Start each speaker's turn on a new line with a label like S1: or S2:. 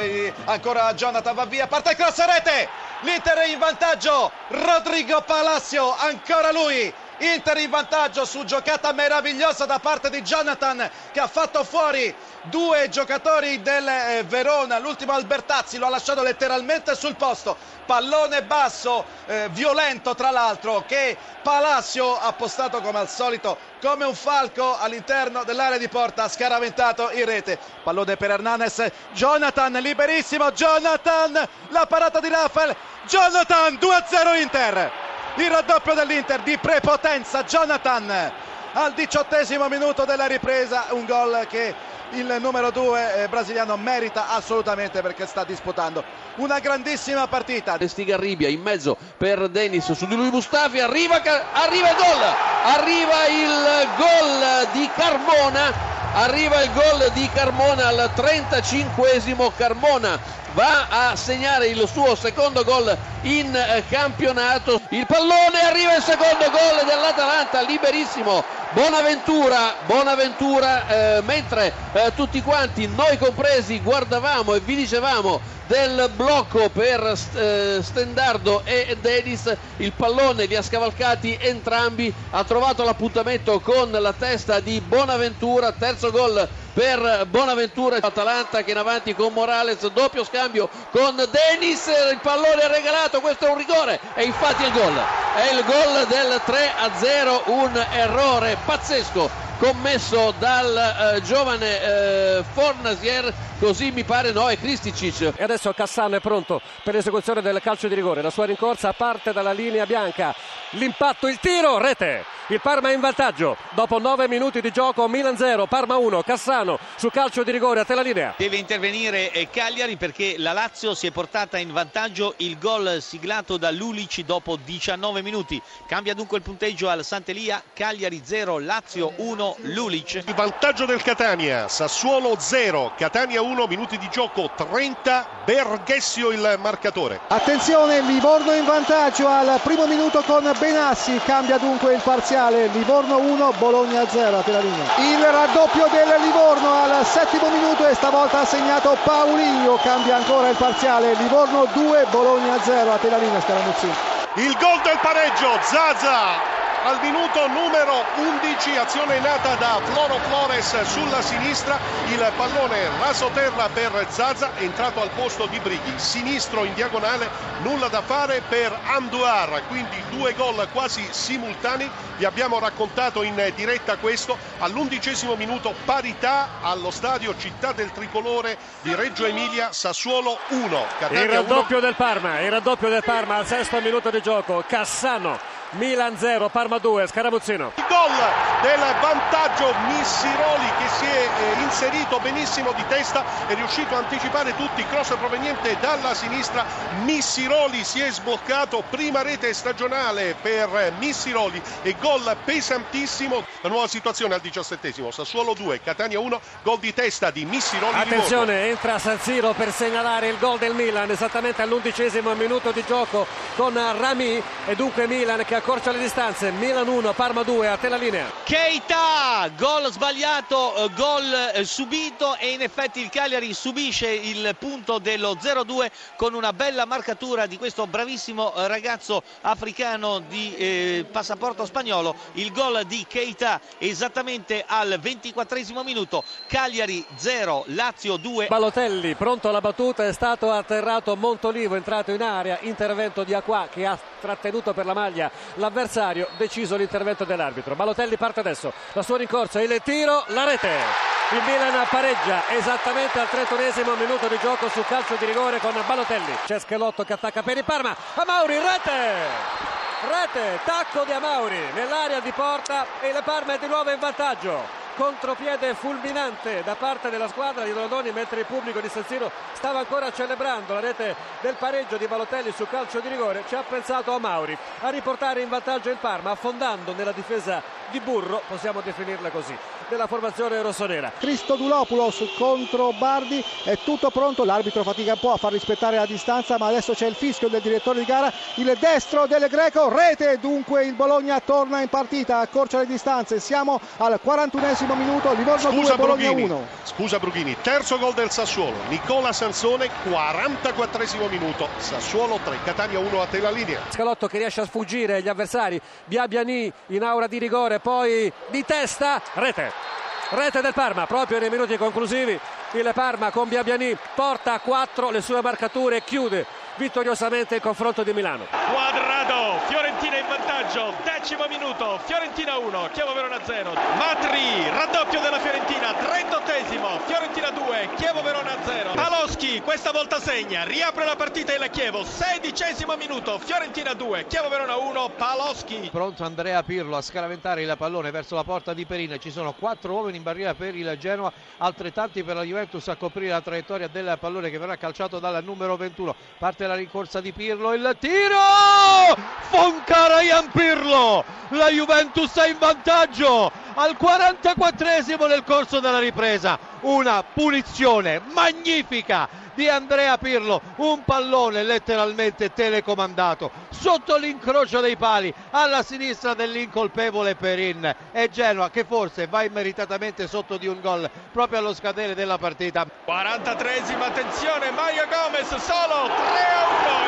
S1: poi ancora Jonathan va via, parte il cross rete, l'Inter è in vantaggio, Rodrigo Palacio, ancora lui, Inter in vantaggio su giocata meravigliosa da parte di Jonathan che ha fatto fuori due giocatori del eh, Verona, l'ultimo Albertazzi lo ha lasciato letteralmente sul posto, pallone basso, eh, violento tra l'altro che Palacio ha postato come al solito come un falco all'interno dell'area di porta, scaraventato in rete, pallone per Hernanes, Jonathan liberissimo, Jonathan, la parata di Rafael, Jonathan 2-0 Inter il raddoppio dell'Inter di prepotenza Jonathan. Al diciottesimo minuto della ripresa un gol che il numero 2 eh, brasiliano merita assolutamente perché sta disputando una grandissima partita.
S2: Stigarribia in mezzo per Denis su di lui Mustafi arriva, arriva il gol arriva il gol di Carmona arriva il gol di Carmona al 35esimo Carmona va a segnare il suo secondo gol in eh, campionato. Il pallone arriva il secondo gol dell'Atalanta, liberissimo. Bonaventura, Bonaventura eh, mentre eh, tutti quanti, noi compresi, guardavamo e vi dicevamo del blocco per eh, Stendardo e Denis il pallone li ha scavalcati entrambi ha trovato l'appuntamento con la testa di Bonaventura terzo gol per Bonaventura Atalanta che in avanti con Morales doppio scambio con Denis il pallone regalato questo è un rigore e infatti il gol. È il gol del 3 a 0 un errore pazzesco commesso dal eh, giovane eh, Fornasier, così mi pare no, è Kristicic.
S3: E adesso Cassano è pronto per l'esecuzione del calcio di rigore, la sua rincorsa parte dalla linea bianca, l'impatto, il tiro, rete, il Parma è in vantaggio, dopo 9 minuti di gioco Milan 0, Parma 1, Cassano sul calcio di rigore a te la linea.
S4: Deve intervenire eh, Cagliari perché la Lazio si è portata in vantaggio il gol siglato da Lulici dopo 19 minuti, cambia dunque il punteggio al Sant'Elia, Cagliari 0, Lazio 1, Lulic.
S5: Il vantaggio del Catania, Sassuolo 0, Catania 1, minuti di gioco 30, Berghessio il marcatore.
S6: Attenzione, Livorno in vantaggio al primo minuto con Benassi, cambia dunque il parziale, Livorno 1, Bologna 0 a la linea. Il raddoppio del Livorno al settimo minuto e stavolta ha segnato Paulinho, cambia ancora il parziale, Livorno 2, Bologna 0 a la linea Scaramuzzini.
S5: Il gol del pareggio, Zaza al minuto numero 11 azione nata da Floro Flores sulla sinistra. Il pallone raso terra per Zaza entrato al posto di Brighi. Sinistro in diagonale nulla da fare per Amduar quindi due gol quasi simultanei. Vi abbiamo raccontato in diretta questo. All'undicesimo minuto parità allo stadio Città del Tricolore di Reggio Emilia Sassuolo 1
S3: Catania il raddoppio 1. del Parma il raddoppio del Parma al sesto minuto di gioco. Cassano Milan 0, Parma 2, Scaramuzzino.
S5: Il gol del vantaggio Missiroli che si è eh, inserito benissimo di testa, è riuscito a anticipare tutti, cross proveniente dalla sinistra, Missiroli si è sbloccato, prima rete stagionale per Missiroli e gol pesantissimo, la nuova situazione al diciassettesimo, Sassuolo 2, Catania 1, gol di testa di Missiroli.
S3: Attenzione, entra San Siro per segnalare il gol del Milan esattamente all'undicesimo minuto di gioco con Rami e dunque Milan che accorcia le distanze Milan 1 Parma 2 a te la linea.
S4: Keita gol sbagliato eh, gol eh, subito e in effetti il Cagliari subisce il punto dello 0-2 con una bella marcatura di questo bravissimo eh, ragazzo africano di eh, passaporto spagnolo. Il gol di Keita esattamente al 24 minuto. Cagliari 0 Lazio 2
S3: Balotelli pronto alla battuta è stato atterrato Montolivo entrato in area intervento di Acqua che ha trattenuto per la maglia l'avversario, deciso l'intervento dell'arbitro. Balotelli parte adesso, la sua rincorsa, il tiro, la rete. Il Milan pareggia esattamente al 31 minuto di gioco su calcio di rigore con Balotelli. C'è Schelotto che attacca per il Parma. A Mauri, rete! Rete, tacco di Amauri nell'area di porta e la Parma è di nuovo in vantaggio contropiede fulminante da parte della squadra di Donadoni mentre il pubblico di San stava ancora celebrando la rete del pareggio di Balotelli su calcio di rigore. Ci ha pensato a Mauri a riportare in vantaggio il Parma affondando nella difesa di Burro possiamo definirla così della formazione rossonera.
S6: Cristodulopoulos contro Bardi, è tutto pronto, l'arbitro fatica un po' a far rispettare la distanza, ma adesso c'è il fischio del direttore di gara, il destro del Greco, rete, dunque il Bologna torna in partita, accorcia le distanze, siamo al 41esimo minuto, Livorno 2, Bologna 1.
S5: Scusa Brughini, terzo gol del Sassuolo, Nicola Sansone, 44esimo minuto, Sassuolo 3, Catania 1 a te la linea.
S3: Scalotto che riesce a sfuggire agli avversari, Biabiani in aura di rigore, poi di testa, rete. Rete del Parma, proprio nei minuti conclusivi. Il Parma con Biabiani porta a 4 le sue marcature e chiude vittoriosamente il confronto di Milano.
S7: Quadrado, Fiorentina in vantaggio, decimo minuto, Fiorentina 1, Chievo Verona 0. Matri, raddoppio della Fiorentina, 38esimo, Fiorentina 2, Chievo Verona 0. Paloschi, questa volta segna, riapre la partita il Chievo, sedicesimo minuto, Fiorentina 2, Chievo Verona 1, Paloschi.
S4: Pronto Andrea Pirlo a scaraventare il pallone verso la porta di Perina. Ci sono quattro uomini in barriera per il Genoa, altrettanti per la Juventus a coprire la traiettoria del pallone che verrà calciato dal numero 21. Parte la rincorsa di Pirlo, il tiro! Foncarayan Pirlo! La Juventus è in vantaggio al 44esimo nel corso della ripresa. Una punizione magnifica di Andrea Pirlo, un pallone letteralmente telecomandato sotto l'incrocio dei pali alla sinistra dell'incolpevole Perin e Genoa che forse va immeritatamente sotto di un gol proprio allo scadere della partita.
S7: 43esima, attenzione, Mario Gomez solo 3